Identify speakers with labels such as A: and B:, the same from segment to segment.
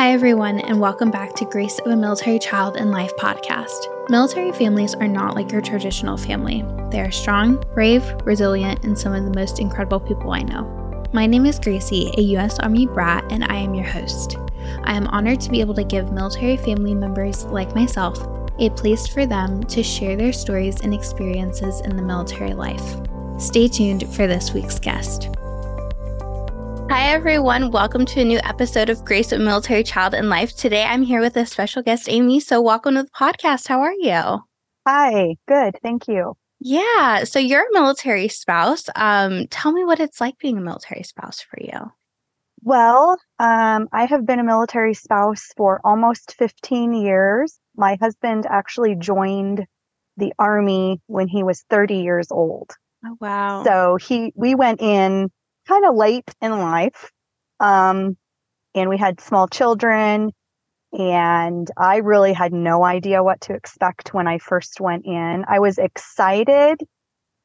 A: Hi, everyone, and welcome back to Grace of a Military Child and Life podcast. Military families are not like your traditional family. They are strong, brave, resilient, and some of the most incredible people I know. My name is Gracie, a U.S. Army brat, and I am your host. I am honored to be able to give military family members like myself a place for them to share their stories and experiences in the military life. Stay tuned for this week's guest. Hi, everyone. Welcome to a new episode of Grace of Military Child and Life. Today, I'm here with a special guest, Ami. So, welcome to the podcast. How are you?
B: Hi, good. Thank you.
A: Yeah. So, you're a military spouse. Um, tell me what it's like being a military spouse for you.
B: Well, um, I have been a military spouse for almost 15 years. My husband actually joined the army when he was 30 years old.
A: Oh, wow.
B: So he we went in kind of late in life. Um, and we had small children. And I really had no idea what to expect when I first went in. I was excited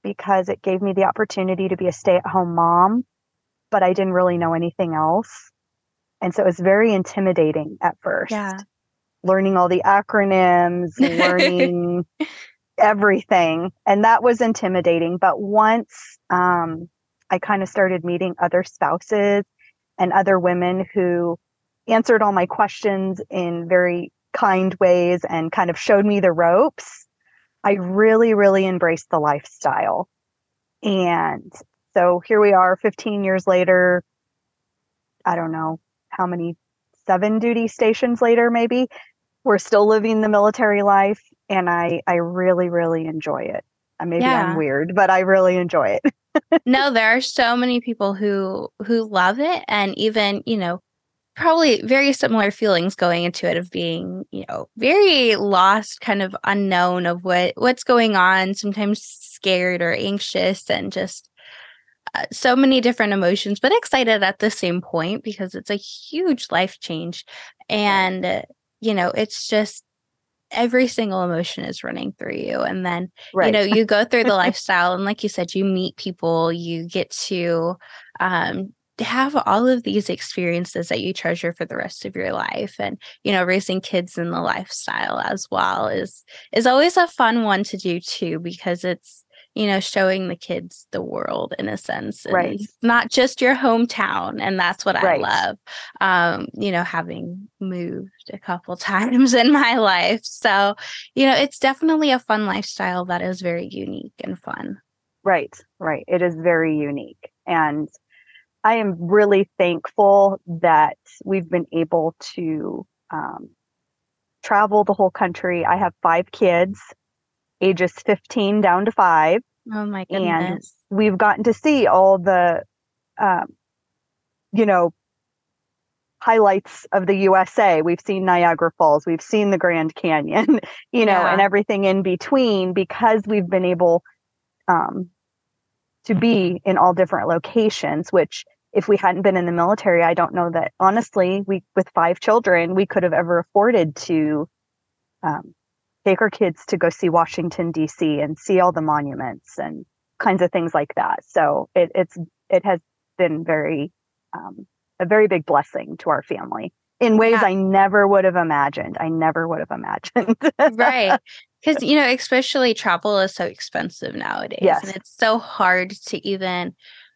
B: because it gave me the opportunity to be a stay at home mom, but I didn't really know anything else. And so it was very intimidating at first.
A: Yeah.
B: Learning all the acronyms, learning everything. And that was intimidating. But once um, I kind of started meeting other spouses and other women who answered all my questions in very kind ways and kind of showed me the ropes. I really, really embraced the lifestyle. And so here we are 15 years later. I don't know how many, seven duty stations later, maybe. We're still living the military life. And I, I really, really enjoy it. Uh, maybe yeah. I'm weird, but I really enjoy it.
A: no, there are so many people who who love it and even, you know, probably very similar feelings going into it of being, you know, very lost, kind of unknown of what what's going on, sometimes scared or anxious and just uh, so many different emotions, but excited at the same point because it's a huge life change. And, uh, you know, it's just every single emotion is running through you and then right. you know you go through the lifestyle and like you said you meet people you get to um, have all of these experiences that you treasure for the rest of your life and you know raising kids in the lifestyle as well is is always a fun one to do too because it's you know, showing the kids the world in a sense.
B: right.
A: Not just your hometown. And that's what right. I love. Um, you know, having moved a couple times in my life. So, you know, it's definitely a fun lifestyle that is very unique and fun.
B: Right. Right. It is very unique. And I am really thankful that we've been able to um, travel the whole country. I have five kids ages 15 down to five.
A: Oh my goodness.
B: And we've gotten to see all the, um, you know, highlights of the USA. We've seen Niagara Falls, we've seen the Grand Canyon, you know, yeah. and everything in between because we've been able um, to be in all different locations, which if we hadn't been in the military, I don't know that honestly, we with five children, we could have ever afforded to um, take our kids to go see Washington D.C. and see all the monuments and kinds of things like that. So it, it's it has been very um, a very big blessing to our family in ways yeah. I never would have imagined. I never would have imagined.
A: right. Because, you know, especially travel is so expensive nowadays.
B: Yes.
A: And it's so hard to even,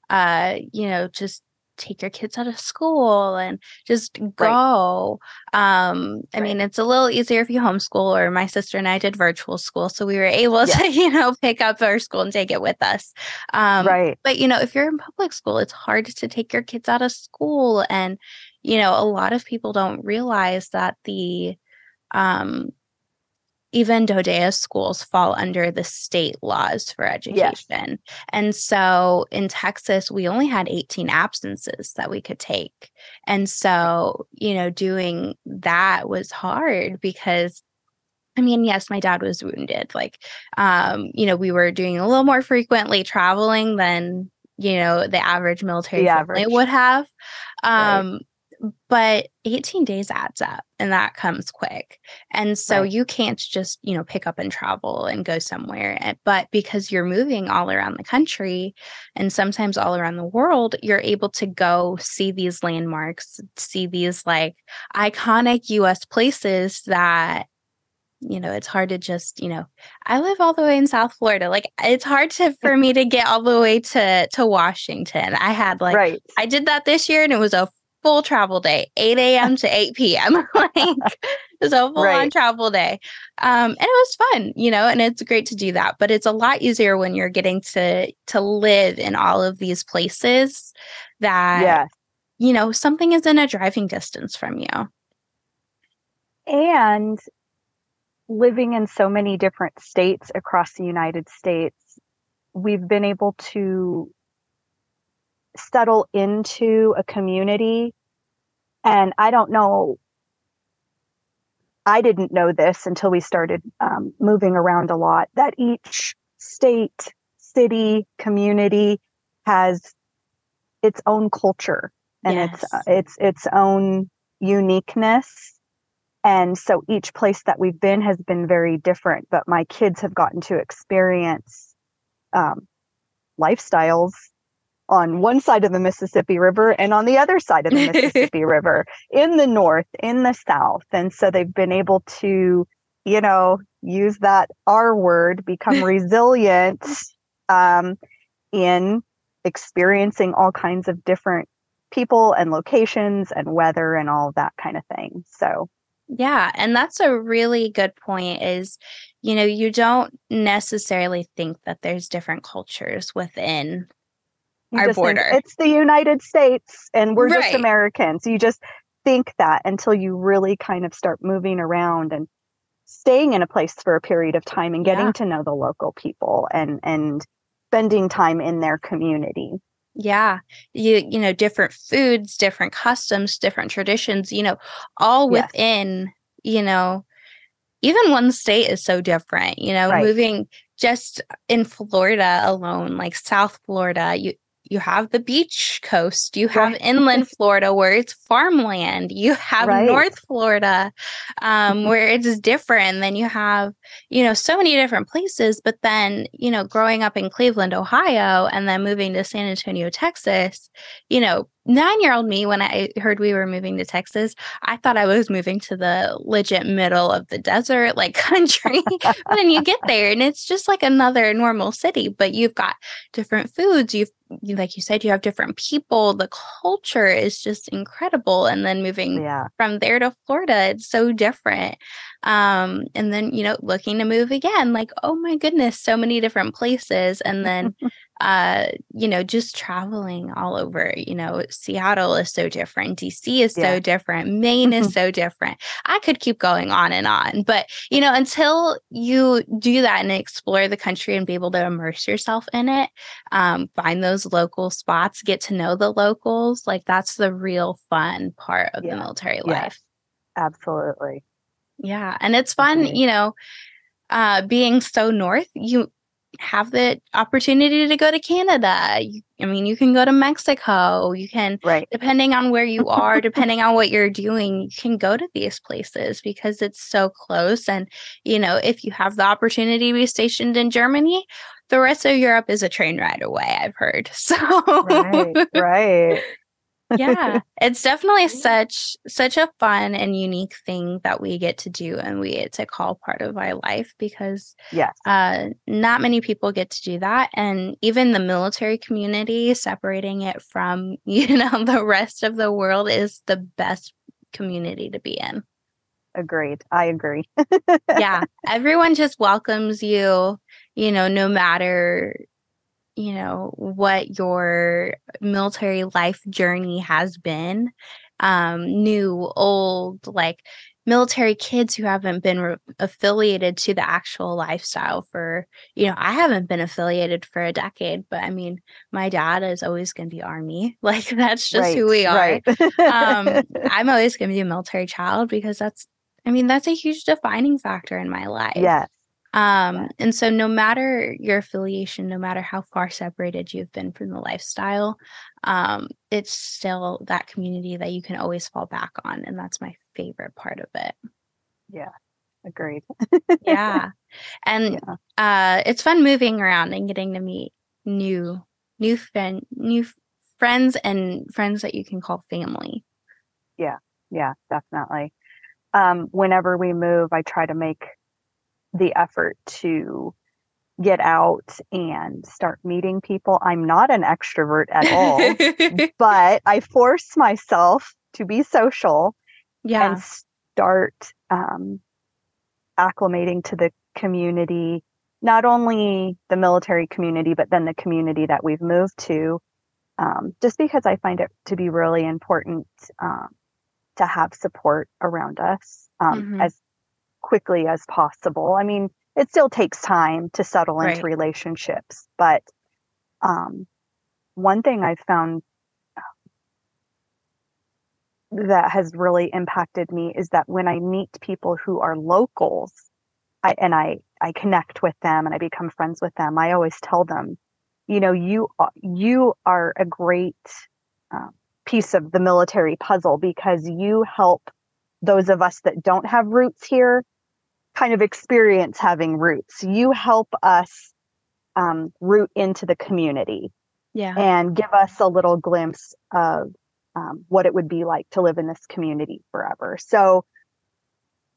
A: uh, you know, just take your kids out of school and just go. Right. Um, I right. mean, it's a little easier if you homeschool, or my sister and I did virtual school. So we were able to, you know, pick up our school and take it with us. Um,
B: right.
A: But, you know, if you're in public school, it's hard to take your kids out of school. And, you know, a lot of people don't realize that the, um, even DoDEA schools fall under the state laws for education. And so in Texas, we only had 18 absences that we could take. And so, you know, doing that was hard because I mean, yes, my dad was wounded. Like, um, you know, we were doing a little more frequently traveling than, you know, the average military the family average. would have. Um, right but 18 days adds up and that comes quick. And so right. you can't just, you know, pick up and travel and go somewhere. Eh, but because you're moving all around the country and sometimes all around the world, you're able to go see these landmarks, see these like iconic US places that you know it's hard to just you know i live all the way in south florida like it's hard to for me to get all the way to to washington i had like right. i did that this year and it was a full travel day, 8 a.m. to 8 p.m. like a full right. on travel day. Um, and it was fun, you know, and it's great to do that. But it's a lot easier when you're getting to to live in all of these places that yeah. you know, something is in a driving distance from you.
B: And living in so many different states across the United States, we've been able to settle into a community. And I don't know, I didn't know this until we started um, moving around a lot that each state, city, community has its own culture and yes. its uh, its its own uniqueness and so each place that we've been has been very different but my kids have gotten to experience um, lifestyles on one side of the Mississippi River and on the other side of the Mississippi River in the north, in the south. And so they've been able to, you know, use that R word, become resilient um, in experiencing all kinds of different people and locations and weather and all that kind of thing. So,
A: yeah, and that's a really good point is you know, you don't necessarily think that there's different cultures within
B: you
A: our border.
B: it's the United States and we're right. just Americans. You just think that until you really kind of start moving around and staying in a place for a period of time and getting yeah. to know the local people and and spending time in their community.
A: Yeah. You you know different foods, different customs, different traditions, you know, all within, yes. you know, even one state is so different, you know, right. moving just in Florida alone, like South Florida, you you have the beach coast, you have right. inland Florida where it's farmland, you have right. North Florida um, mm-hmm. where it's different. Then you have, you know, so many different places. But then, you know, growing up in Cleveland, Ohio, and then moving to San Antonio, Texas, you know, nine year old me, when I heard we were moving to Texas, I thought I was moving to the legit middle of the desert, like country. but then you get there and it's just like another normal city, but you've got different foods. You've, like you said, you have different people. The culture is just incredible. And then moving yeah. from there to Florida, it's so different um and then you know looking to move again like oh my goodness so many different places and then uh you know just traveling all over you know seattle is so different dc is yeah. so different maine is so different i could keep going on and on but you know until you do that and explore the country and be able to immerse yourself in it um find those local spots get to know the locals like that's the real fun part of yeah. the military life
B: absolutely
A: yeah. And it's fun, okay. you know, uh, being so north, you have the opportunity to go to Canada. You, I mean, you can go to Mexico. You can, right. depending on where you are, depending on what you're doing, you can go to these places because it's so close. And, you know, if you have the opportunity to be stationed in Germany, the rest of Europe is a train ride away, I've heard. So,
B: right. right
A: yeah it's definitely such such a fun and unique thing that we get to do and we get to call part of our life because
B: yes
A: uh not many people get to do that and even the military community separating it from you know the rest of the world is the best community to be in
B: agreed i agree
A: yeah everyone just welcomes you you know no matter you know what your military life journey has been um new old like military kids who haven't been re- affiliated to the actual lifestyle for you know i haven't been affiliated for a decade but i mean my dad is always going to be army like that's just right, who we are. right. um i'm always going to be a military child because that's i mean that's a huge defining factor in my life.
B: Yes
A: Um, and so no matter your affiliation, no matter how far separated you've been from the lifestyle, um, it's still that community that you can always fall back on. And that's my favorite part of it.
B: Yeah. Agreed.
A: yeah. And yeah. uh it's fun moving around and getting to meet new new friend new friends and friends that you can call family.
B: Yeah. Yeah, definitely. Um whenever we move, I try to make the effort to get out and start meeting people. I'm not an extrovert at all, but I force myself to be social yeah. and start um, acclimating to the community, not only the military community, but then the community that we've moved to. Um, just because I find it to be really important um, to have support around us um, mm-hmm. as quickly as possible. I mean, it still takes time to settle into relationships, but um, one thing I've found that has really impacted me is that when I meet people who are locals, I, and I I connect with them and I become friends with them, I always tell them, you know, you you are a great uh, piece of the military puzzle because you help those of us that don't have roots here kind of experience having roots. You help us um, root into the community,
A: yeah,
B: and give us a little glimpse of um, what it would be like to live in this community forever. So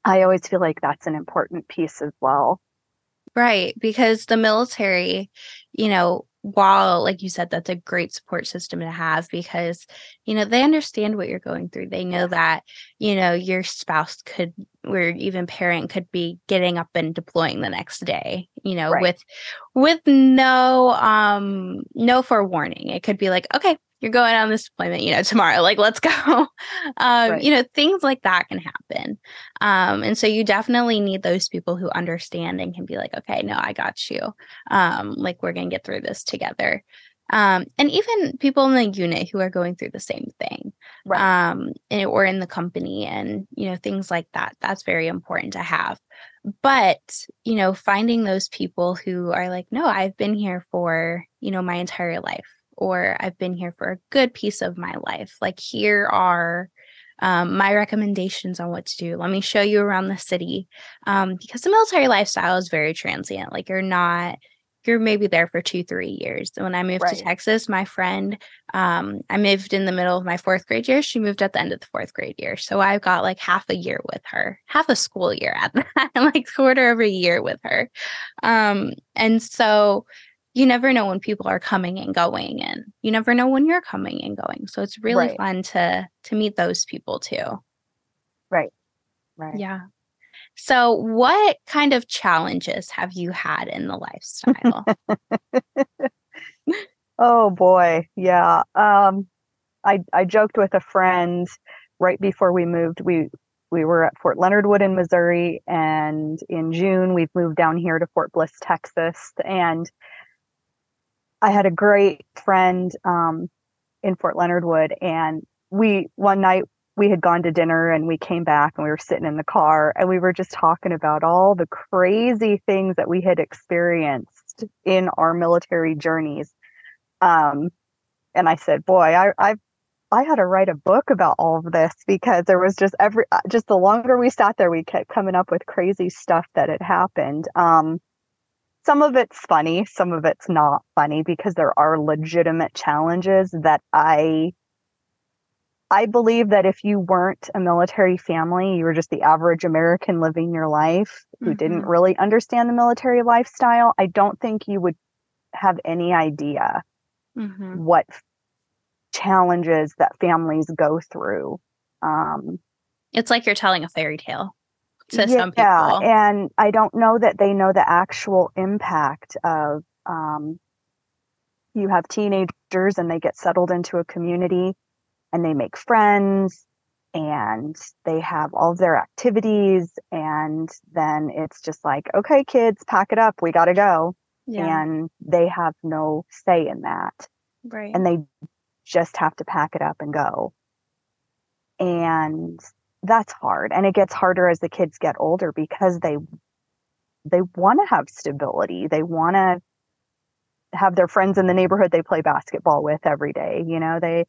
B: I always feel like that's an important piece as well.
A: Right. Because the military, you know, while, like you said, that's a great support system to have because, you know, they understand what you're going through. They know that, you know, your spouse could, or even parent could be getting up and deploying the next day, you know, right. with, with no, um, no forewarning. It could be like, okay, you're going on this deployment, you know, tomorrow, like, let's go. um, right. You know, things like that can happen. Um, and so you definitely need those people who understand and can be like, okay, no, I got you. Um, like, we're going to get through this together. Um, and even people in the unit who are going through the same thing right. um, and, or in the company and you know things like that that's very important to have but you know finding those people who are like no i've been here for you know my entire life or I've been here for a good piece of my life. Like, here are um, my recommendations on what to do. Let me show you around the city. Um, because the military lifestyle is very transient. Like, you're not, you're maybe there for two, three years. And when I moved right. to Texas, my friend, um, I moved in the middle of my fourth grade year. She moved at the end of the fourth grade year. So I've got like half a year with her, half a school year at that, like quarter of a year with her. Um, and so, you never know when people are coming and going and you never know when you're coming and going. So it's really right. fun to to meet those people too.
B: Right. Right.
A: Yeah. So what kind of challenges have you had in the lifestyle?
B: Oh boy. Yeah. Um i i joked with a friend right before we moved we we were at Fort Leonard Wood in Missouri, and in June we've moved down here to Fort Bliss, Texas. And I had a great friend um, in Fort Leonard Wood, and we one night we had gone to dinner and we came back and we were sitting in the car and we were just talking about all the crazy things that we had experienced in our military journeys. Um, and I said, "Boy, I I I had to write a book about all of this because there was just every just the longer we sat there, we kept coming up with crazy stuff that had happened." Um, some of it's funny, some of it's not funny because there are legitimate challenges that I I believe that if you weren't a military family, you were just the average American living your life who mm-hmm. didn't really understand the military lifestyle, I don't think you would have any idea mm-hmm. what challenges that families go through. Um,
A: it's like you're telling a fairy tale to yeah, some people.
B: And I don't know that they know the actual impact of um, you have teenagers and they get settled into a community and they make friends and they have all of their activities and then it's just like okay kids pack it up we got to go yeah. and they have no say in that
A: right
B: and they just have to pack it up and go and that's hard and it gets harder as the kids get older because they they want to have stability. They want to have their friends in the neighborhood they play basketball with every day. You know, they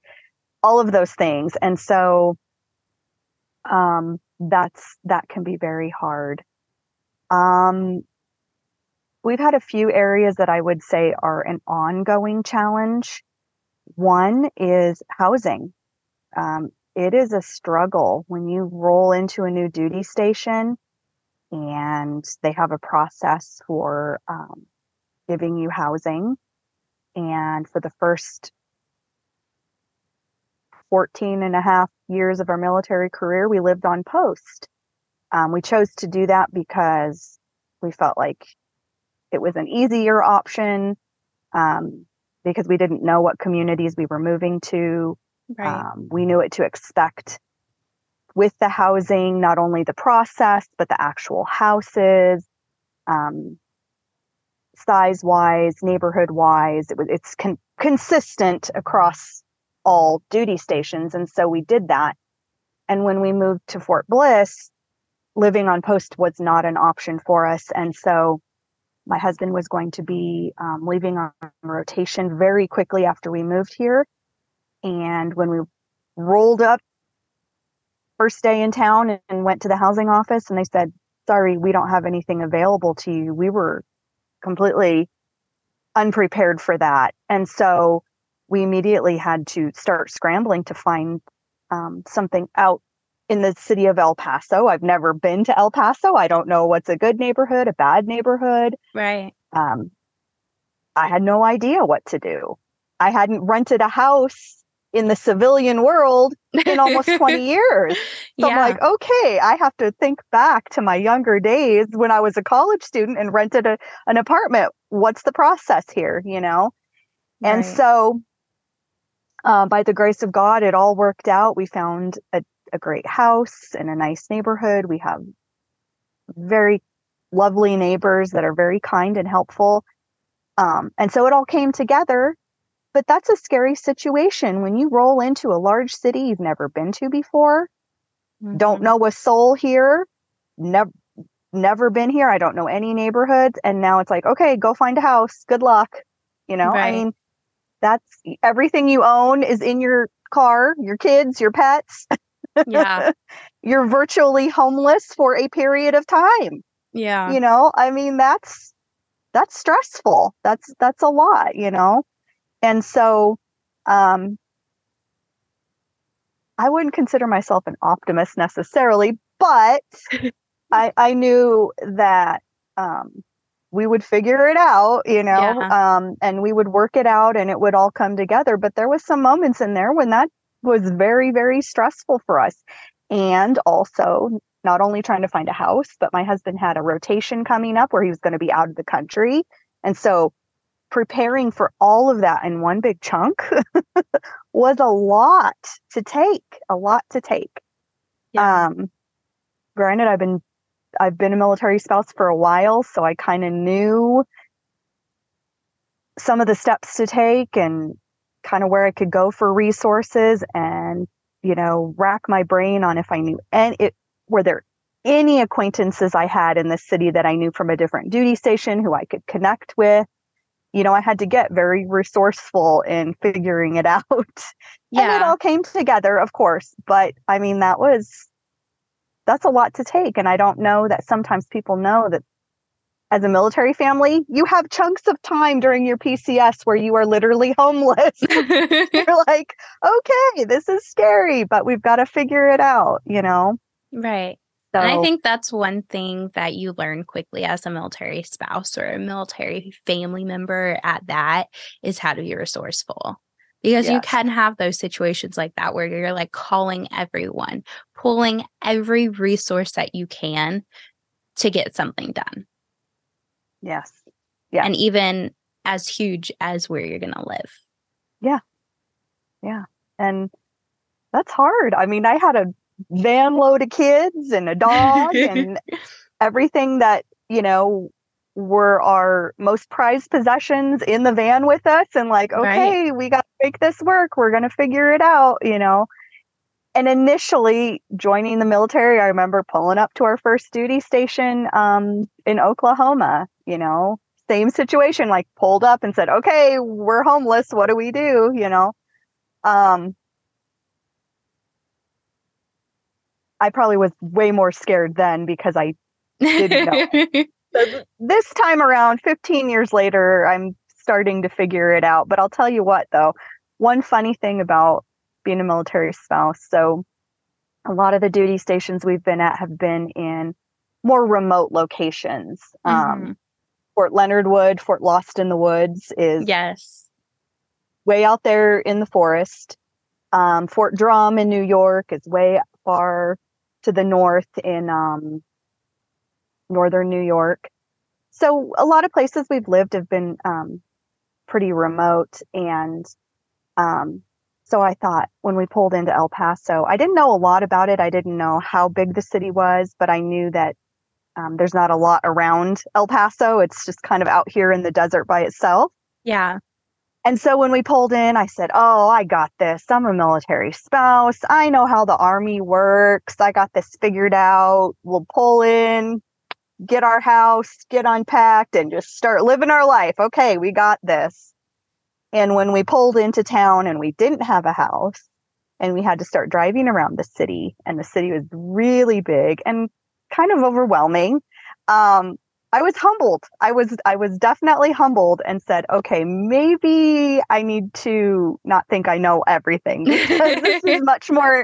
B: all of those things. And so um that's that can be very hard. Um we've had a few areas that I would say are an ongoing challenge. One is housing. Um, it is a struggle when you roll into a new duty station and they have a process for um, giving you housing. And for the first 14 and a half years of our military career, we lived on post. Um, we chose to do that because we felt like it was an easier option um, because we didn't know what communities we were moving to. Right. Um, we knew what to expect with the housing, not only the process, but the actual houses, um, size wise, neighborhood wise. It was, it's con- consistent across all duty stations. And so we did that. And when we moved to Fort Bliss, living on post was not an option for us. And so my husband was going to be um, leaving on rotation very quickly after we moved here. And when we rolled up first day in town and went to the housing office and they said, sorry, we don't have anything available to you. We were completely unprepared for that. And so we immediately had to start scrambling to find um, something out in the city of El Paso. I've never been to El Paso. I don't know what's a good neighborhood, a bad neighborhood.
A: Right.
B: Um, I had no idea what to do. I hadn't rented a house in the civilian world in almost 20 years. So yeah. I'm like, okay, I have to think back to my younger days when I was a college student and rented a, an apartment. What's the process here, you know? Right. And so, uh, by the grace of God, it all worked out. We found a a great house in a nice neighborhood. We have very lovely neighbors that are very kind and helpful. Um, and so it all came together. But that's a scary situation when you roll into a large city you've never been to before, mm-hmm. don't know a soul here, never never been here. I don't know any neighborhoods. And now it's like, okay, go find a house. Good luck. You know, right. I mean, that's everything you own is in your car, your kids, your pets.
A: Yeah.
B: You're virtually homeless for a period of time.
A: Yeah.
B: You know, I mean that's that's stressful. That's that's a lot, you know. And so um I wouldn't consider myself an optimist necessarily, but I I knew that um we would figure it out, you know, yeah. um, and we would work it out and it would all come together. But there was some moments in there when that was very, very stressful for us. And also, not only trying to find a house, but my husband had a rotation coming up where he was going to be out of the country. And so, preparing for all of that in one big chunk was a lot to take, a lot to take. Yeah. Um, granted, I've been I've been a military spouse for a while, so I kind of knew some of the steps to take and kind of where I could go for resources and, you know, rack my brain on if I knew and it were there any acquaintances I had in the city that I knew from a different duty station who I could connect with. You know, I had to get very resourceful in figuring it out. Yeah. And it all came together, of course. But I mean, that was, that's a lot to take. And I don't know that sometimes people know that as a military family, you have chunks of time during your PCS where you are literally homeless. You're like, okay, this is scary, but we've got to figure it out, you know?
A: Right. So, and I think that's one thing that you learn quickly as a military spouse or a military family member at that is how to be resourceful. Because yes. you can have those situations like that where you're like calling everyone, pulling every resource that you can to get something done.
B: Yes. Yeah.
A: And even as huge as where you're going to live.
B: Yeah. Yeah. And that's hard. I mean, I had a van load of kids and a dog and everything that, you know, were our most prized possessions in the van with us and like, okay, right. we got to make this work. We're going to figure it out, you know. and initially joining the military, I remember pulling up to our first duty station um, in Oklahoma, you know, same situation, like pulled up and said, okay, we're homeless. What do we do? You know, um, I probably was way more scared then because I didn't know. so this time around, 15 years later, I'm starting to figure it out. But I'll tell you what, though, one funny thing about being a military spouse. So a lot of the duty stations we've been at have been in more remote locations. Um, mm-hmm. Um, Fort Leonard Wood, Fort Lost in the Woods is
A: yes
B: way out there in the forest. Um, Fort Drum in New York is way far to the north in um, northern New York. So a lot of places we've lived have been um, pretty remote, and um, so I thought when we pulled into El Paso, I didn't know a lot about it. I didn't know how big the city was, but I knew that um, there's not a lot around El Paso. It's just kind of out here in the desert by itself.
A: Yeah.
B: And so when we pulled in, I said, Oh, I got this. I'm a military spouse. I know how the army works. I got this figured out. We'll pull in, get our house, get unpacked, and just start living our life. Okay, we got this. And when we pulled into town and we didn't have a house and we had to start driving around the city, and the city was really big and kind of overwhelming. Um, I was humbled. I was I was definitely humbled and said, okay, maybe I need to not think I know everything because this is much more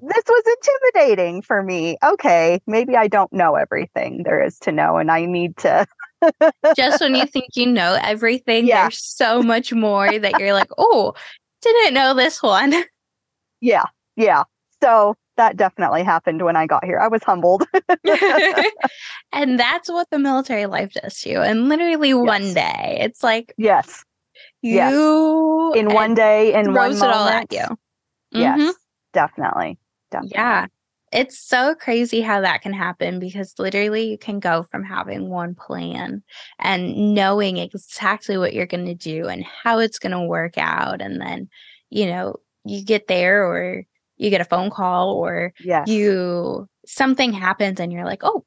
B: this was intimidating for me. Okay, maybe I don't know everything there is to know and I need to
A: just when you think you know everything, yeah. there's so much more that you're like, oh, didn't know this one.
B: Yeah, yeah. So that definitely happened when I got here. I was humbled.
A: and that's what the military life does to you. And literally yes. one day, it's like,
B: yes,
A: you
B: yes. in one day, in one moment, it all
A: at you.
B: Yes, mm-hmm. definitely, definitely.
A: Yeah. It's so crazy how that can happen because literally you can go from having one plan and knowing exactly what you're going to do and how it's going to work out. And then, you know, you get there or you get a phone call or
B: yes.
A: you something happens and you're like, oh,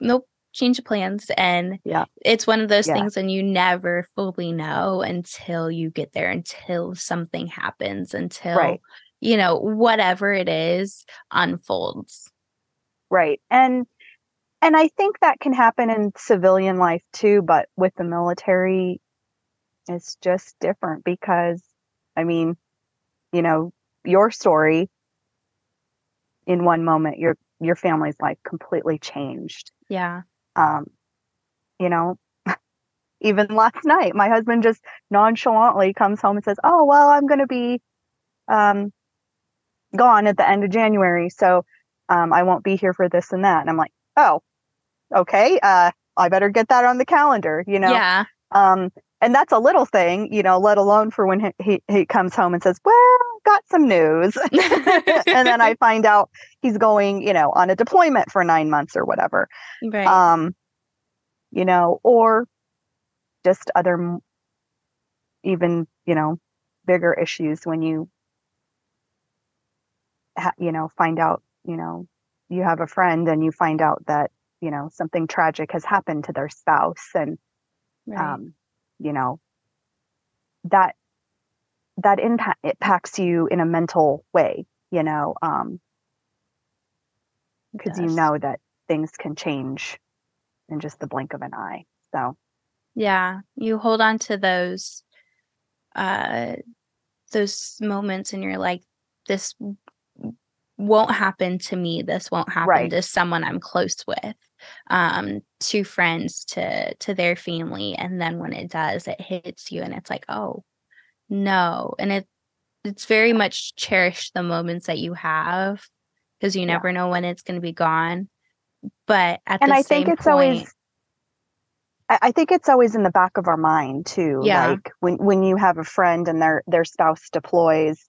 A: nope, change of plans. And
B: yeah,
A: it's one of those yeah. things and you never fully know until you get there, until something happens, until right. you know, whatever it is unfolds.
B: Right. And and I think that can happen in civilian life too, but with the military, it's just different because I mean, you know, your story in one moment your your family's life completely changed.
A: Yeah.
B: Um you know even last night my husband just nonchalantly comes home and says oh well i'm going to be um gone at the end of january so um i won't be here for this and that. And i'm like oh okay uh i better get that on the calendar you know?
A: Yeah.
B: Um and that's a little thing you know let alone for when he, he, comes home and says well got some news. and then I find out he's going, you know, on a deployment for nine months or whatever.
A: Right.
B: Um, you know, or just other, even, you know, bigger issues when you, ha- you know, find out, you know, you have a friend and you find out that, you know, something tragic has happened to their spouse and, right. um, you know, that that impact impacts you in a mental way, you know, um, because you know that things can change in just the blink of an eye. So,
A: yeah, you hold on to those, uh, those moments, and you're like, this won't happen to me. This won't happen right. to someone I'm close with, um, to friends, to to their family, and then when it does, it hits you, and it's like, oh, no. And it it's very much cherish the moments that you have because you never yeah. know when it's going to be gone. But at and the I same think it's point, always
B: I think it's always in the back of our mind too.
A: Yeah.
B: Like when when you have a friend and their their spouse deploys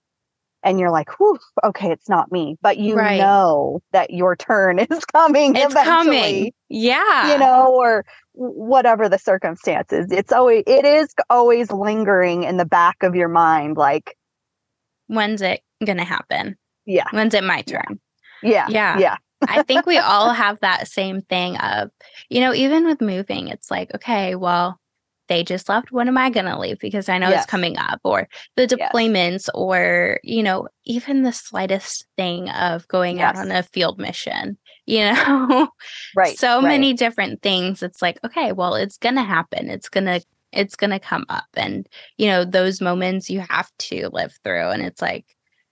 B: and you're like, Whew, okay, it's not me. But you right. know that your turn is coming.
A: It's coming. Yeah.
B: You know, or whatever the circumstances. It's always it is always lingering in the back of your mind, like
A: when's it gonna happen?
B: Yeah.
A: When's it my turn?
B: Yeah.
A: Yeah.
B: Yeah.
A: I think we all have that same thing of, you know, even with moving, it's like, okay, well, they just left. When am I going to leave? Because I know
B: Yes.
A: it's coming up, or the
B: Yes.
A: deployments, or, you know, even the slightest thing of going out on a field mission, you know,
B: Right.
A: so
B: right.
A: many different things. It's like, okay, well, it's going to happen. It's going to, it's going to come up. And, you know, those moments you have to live through. And it's like,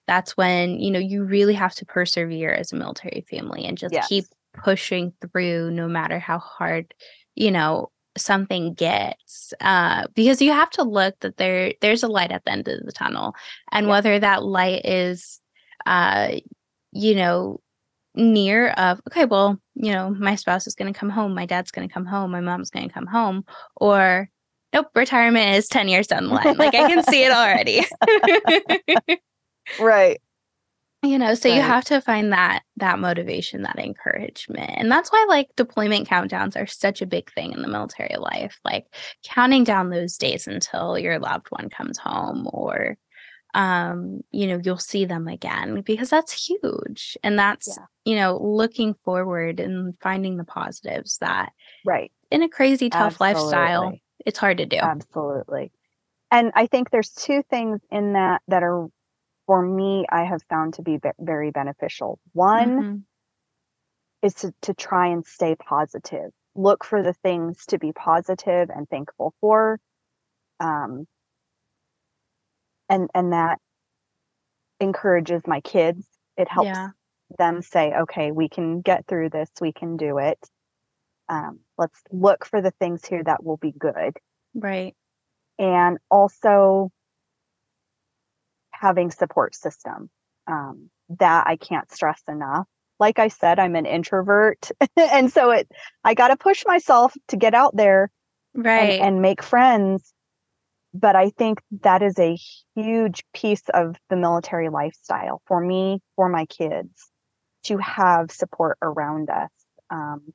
A: that's when, you know, you really have to persevere as a military family and just
B: Yes.
A: keep pushing through no matter how hard, you know, something gets uh because you have to look that there there's a light at the end of the tunnel and
B: Yeah.
A: whether that light is uh you know near of okay well you know my spouse is going to come home my dad's going to come home my mom's going to come home or nope retirement is 10 years down the line like i can see it already
B: Right.
A: You know so you have to find that that motivation that encouragement and that's why like deployment countdowns are such a big thing in the military life like counting down those days until your loved one comes home or um you know you'll see them again because that's huge and that's
B: Yeah.
A: you know looking forward and finding the positives that
B: Right.
A: in a crazy tough lifestyle it's hard to do
B: Absolutely. And I think there's two things in that that are, for me, I have found to be very beneficial. One
A: Mhm.
B: is to, to try and stay positive, look for the things to be positive and thankful for. Um, and, and that encourages my kids. It helps
A: yeah
B: them say, okay, we can get through this, we can do it. Um, let's look for the things here that will be good.
A: right
B: and also having support system um, that i can't stress enough. Like i said i'm an introvert and so it i got to push myself to get out there
A: right.
B: and, and make friends but i think that is a huge piece of the military lifestyle for me for my kids to have support around us um,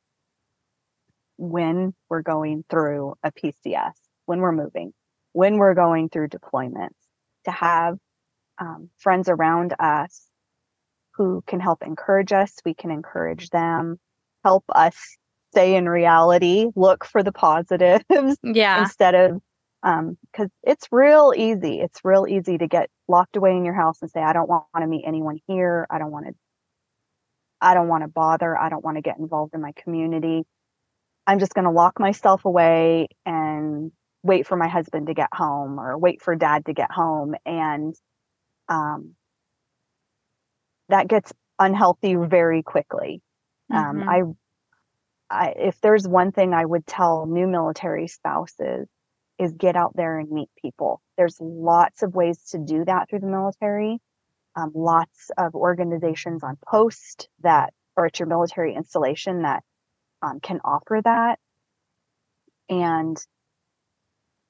B: when we're going through a pcs when we're moving when we're going through deployments to have um, friends around us who can help encourage us. We can encourage them help us stay in reality look for the positives
A: yeah.
B: instead of um because it's real easy. It's real easy to get locked away in your house and say i don't want to meet anyone here. I don't want to i don't want to bother. I don't want to get involved in my community. I'm just going to lock myself away and wait for my husband to get home or wait for dad to get home. And um that gets unhealthy very quickly um,
A: Mhm.
B: I, I, if there's one thing I would tell new military spouses is get out there and meet people. There's lots of ways to do that through the military. Um, lots of organizations on post that, or at your military installation that um, can offer that. And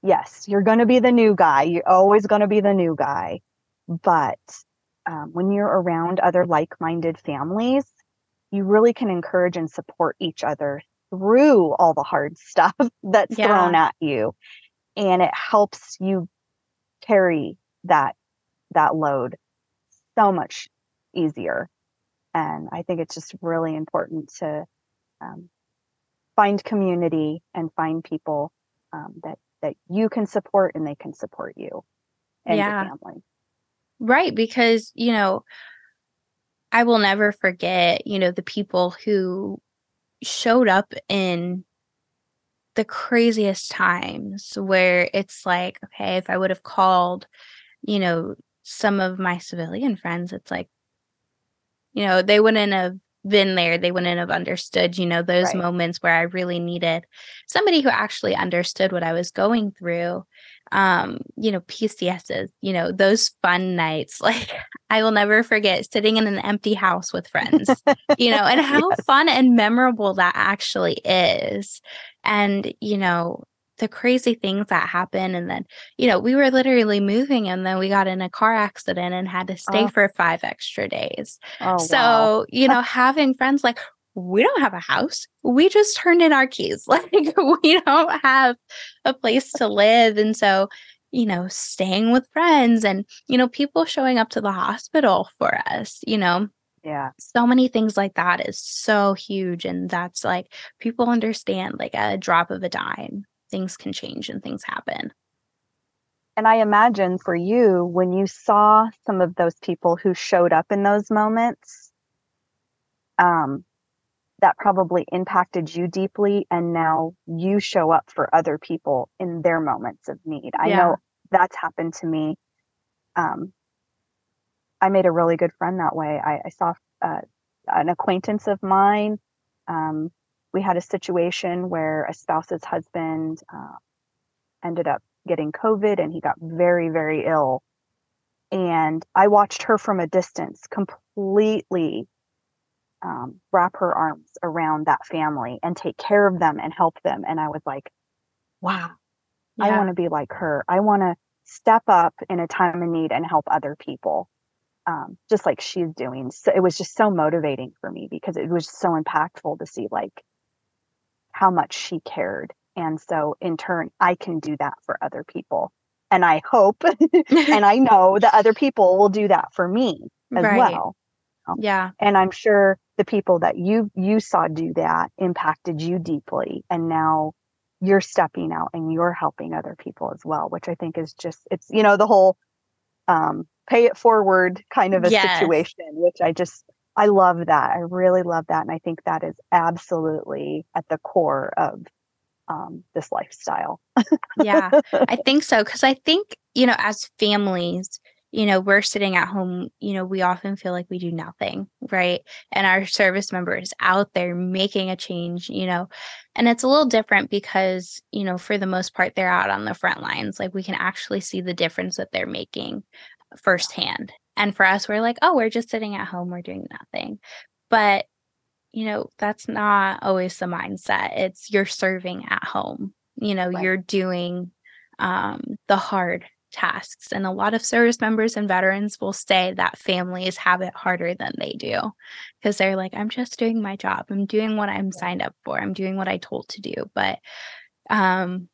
B: yes, you're going to be the new guy. You're always going to be the new guy. But um, when you're around other like-minded families, you really can encourage and support each other through all the hard stuff that's
A: Yeah.
B: thrown at you and it helps you carry that that load so much easier and i think it's just really important to um, find community and find people um, that that you can support and they can support you and
A: Yeah.
B: your family
A: Right, because, you know, I will never forget, you know, the people who showed up in the craziest times where it's like, okay, if I would have called, you know, some of my civilian friends, it's like, you know, they wouldn't have been there. They wouldn't have understood, you know, those
B: Right.
A: moments where I really needed somebody who actually understood what I was going through. Um, you know, PCSs, you know, those fun nights. Like I will never forget sitting in an empty house with friends, you know, and how fun and memorable that actually is. And, you know, the crazy things that happen. And then, you know, we were literally moving and then we got in a car accident and had to stay
B: Oh.
A: for five extra days.
B: oh
A: so,
B: wow.
A: you know, having friends like, we don't have a house. We just turned in our keys. Like, we don't have a place to live. And so, you know, staying with friends and, you know, people showing up to the hospital for us, you know.
B: Yeah.
A: So many things like that is so huge. And that's like people understand like a drop of a dime, things can change and things happen.
B: And I imagine for you, when you saw some of those people who showed up in those moments, um, that probably impacted you deeply. And now you show up for other people in their moments of need. I know that's happened to me. Um, I made a really good friend that way. I, I saw uh, an acquaintance of mine. Um, we had a situation where a spouse's husband uh, ended up getting COVID and he got very, very ill. And I watched her from a distance completely um, wrap her arms around that family and take care of them and help them. And I was like, wow, yeah. I want to be like her. I want to step up in a time of need and help other people, um, just like she's doing. So it was just so motivating for me because it was so impactful to see like how much she cared. And so in turn, I can do that for other people. And I hope and I know that other people will do that for me as right. well.
A: Yeah.
B: And I'm sure the people that you you saw do that impacted you deeply and now you're stepping out and you're helping other people as well, which I think is just it's you know the whole um pay it forward kind of a yes. situation, which I just I love that. I really love that and I think that is absolutely at the core of um, this lifestyle.
A: yeah, I think so. Cause I think, you know, as families, you know, we're sitting at home, you know, we often feel like we do nothing, right? And our service member is out there making a change, you know, and it's a little different because, you know, for the most part, they're out on the front lines. Like we can actually see the difference that they're making firsthand. And for us, we're like, oh, we're just sitting at home, we're doing nothing. But, you know, that's not always the mindset. It's you're serving at home, you know, right. you're doing um, the hard tasks. And a lot of service members and veterans will say that families have it harder than they do because they're like, I'm just doing my job. I'm doing what I'm signed up for. I'm doing what I told to do. But, um,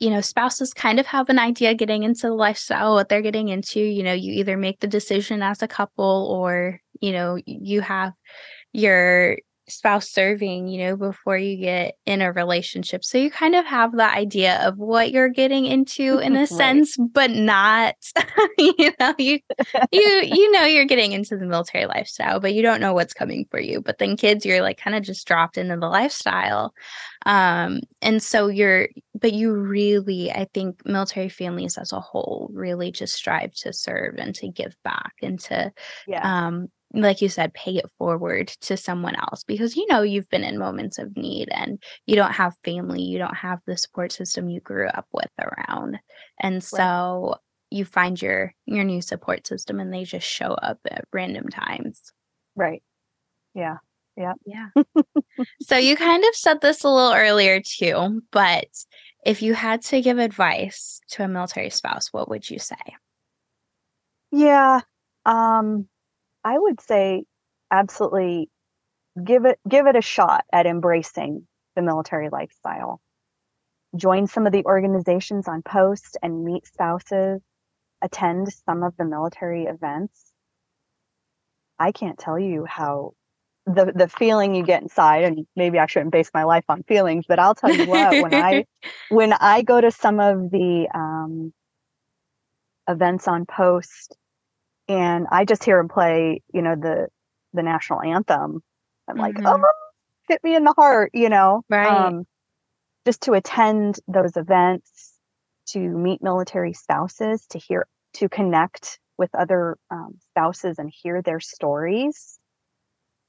A: you know, spouses kind of have an idea getting into the lifestyle, what they're getting into. You know, you either make the decision as a couple or, you know, you have your spouse serving, you know, before you get in a relationship. So you kind of have the idea of what you're getting into in a right. sense, but not you know, you you you know you're getting into the military lifestyle, but you don't know what's coming for you. But then kids, you're like kind of just dropped into the lifestyle. Um and so you're but you really, I think military families as a whole really just strive to serve and to give back and to yeah. um like you said, pay it forward to someone else because you know you've been in moments of need and you don't have family, you don't have the support system you grew up with around. And so right. you find your your new support system and they just show up at random times.
B: Right. Yeah. Yeah.
A: Yeah. so you kind of said this a little earlier too, but if you had to give advice to a military spouse, what would you say?
B: Yeah. Um I would say absolutely give it give it a shot at embracing the military lifestyle. Join some of the organizations on post and meet spouses, attend some of the military events. I can't tell you how the the feeling you get inside and maybe I shouldn't base my life on feelings, but I'll tell you what, when I when I go to some of the um, events on post and I just hear him play, you know, the the national anthem. I'm like, mm-hmm. oh, hit me in the heart, you know.
A: Right. Um,
B: just to attend those events, to meet military spouses, to hear, to connect with other um, spouses and hear their stories.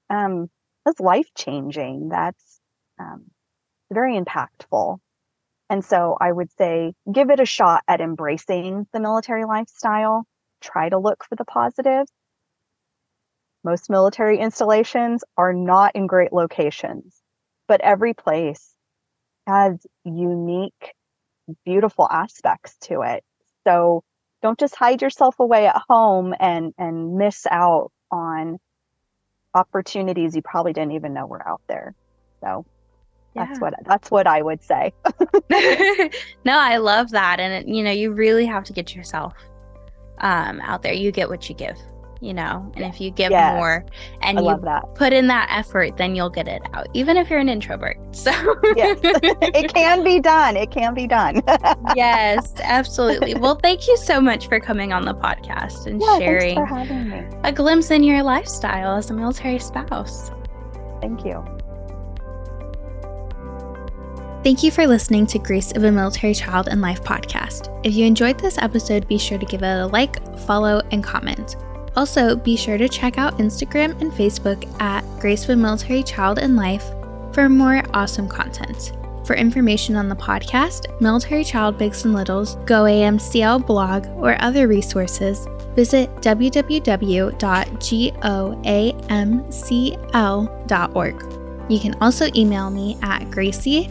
B: Um, that's life changing. That's um, very impactful. And so I would say give it a shot at embracing the military lifestyle try to look for the positive. Most military installations are not in great locations, but every place has unique, beautiful aspects to it. So don't just hide yourself away at home and and miss out on opportunities you probably didn't even know were out there. So Yeah. That's what that's what I would say.
A: no, I love that, and it, you know, you really have to get yourself um, out there. You get what you give you know? And if you give yes. more and I you put in that effort then you'll get it out even if you're an introvert so.
B: Yes. It can be done. It can be done.
A: Yes absolutely. Well thank you so much for coming on the podcast and yeah, sharing a glimpse in your lifestyle as a military spouse.
B: Thank you
A: Thank you for listening to Grace of a Military Child and Life podcast. If you enjoyed this episode, be sure to give it a like, follow, and comment. Also, be sure to check out Instagram and Facebook at Grace of a Military Child and Life for more awesome content. For information on the podcast, Military Child Bigs and Littles, Go AMCL blog, or other resources, visit www.goamcl.org. You can also email me at gracie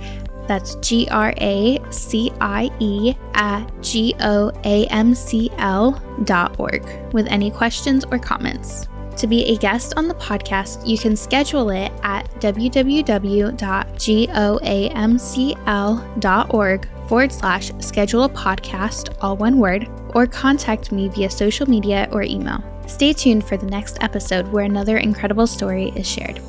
A: that's G R A C I E at G O A M C L dot org with any questions or comments. To be a guest on the podcast, you can schedule it at www.goamcl.org forward slash schedule a podcast, all one word, or contact me via social media or email. Stay tuned for the next episode where another incredible story is shared.